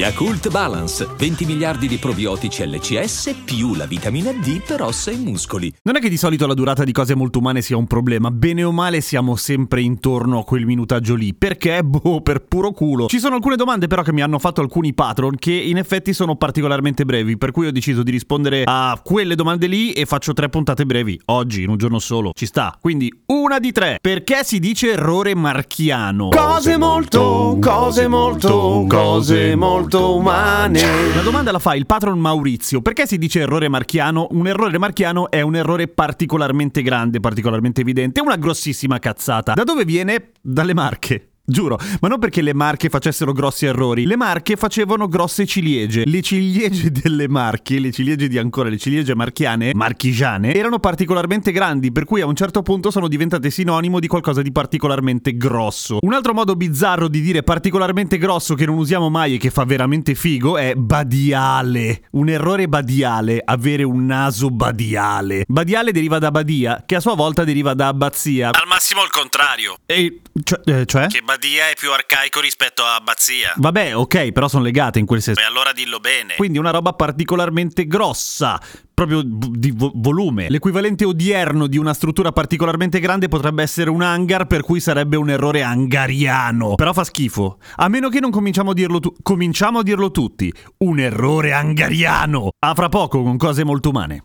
Yakult Balance, 20 miliardi di probiotici LCS più la vitamina D per ossa e muscoli. Non è che di solito la durata di cose molto umane sia un problema, bene o male siamo sempre intorno a quel minutaggio lì, perché boh, per puro culo. Ci sono alcune domande però che mi hanno fatto alcuni patron che in effetti sono particolarmente brevi, per cui ho deciso di rispondere a quelle domande lì e faccio tre puntate brevi, oggi, in un giorno solo, ci sta. Quindi una di tre. Perché si dice errore marchiano? Cose molto, cose molto, cose molto umane. La domanda la fa il patron Maurizio. Perché si dice errore marchiano? Un errore marchiano è un errore particolarmente grande, particolarmente evidente, una grossissima cazzata. Da dove viene? Dalle marche. Giuro, ma non perché le marche facessero grossi errori, le marche facevano grosse ciliegie. Le ciliegie delle marche, le ciliegie di ancora, le ciliegie marchiane, marchigiane, erano particolarmente grandi, per cui a un certo punto sono diventate sinonimo di qualcosa di particolarmente grosso. Un altro modo bizzarro di dire particolarmente grosso che non usiamo mai e che fa veramente figo è badiale. Un errore badiale, avere un naso badiale. Badiale deriva da badia, che a sua volta deriva da abbazia. Al massimo il contrario. E cioè, eh, cioè? Che badia è più arcaico rispetto a abbazia. Vabbè, ok, però sono legate in quel senso. E allora dillo bene. Quindi una roba particolarmente grossa, proprio di vo- volume. L'equivalente odierno di una struttura particolarmente grande potrebbe essere un hangar, per cui sarebbe un errore hangariano. Però fa schifo. A meno che non cominciamo a dirlo tu- cominciamo a dirlo tutti. Un errore hangariano. A fra poco con cose molto umane.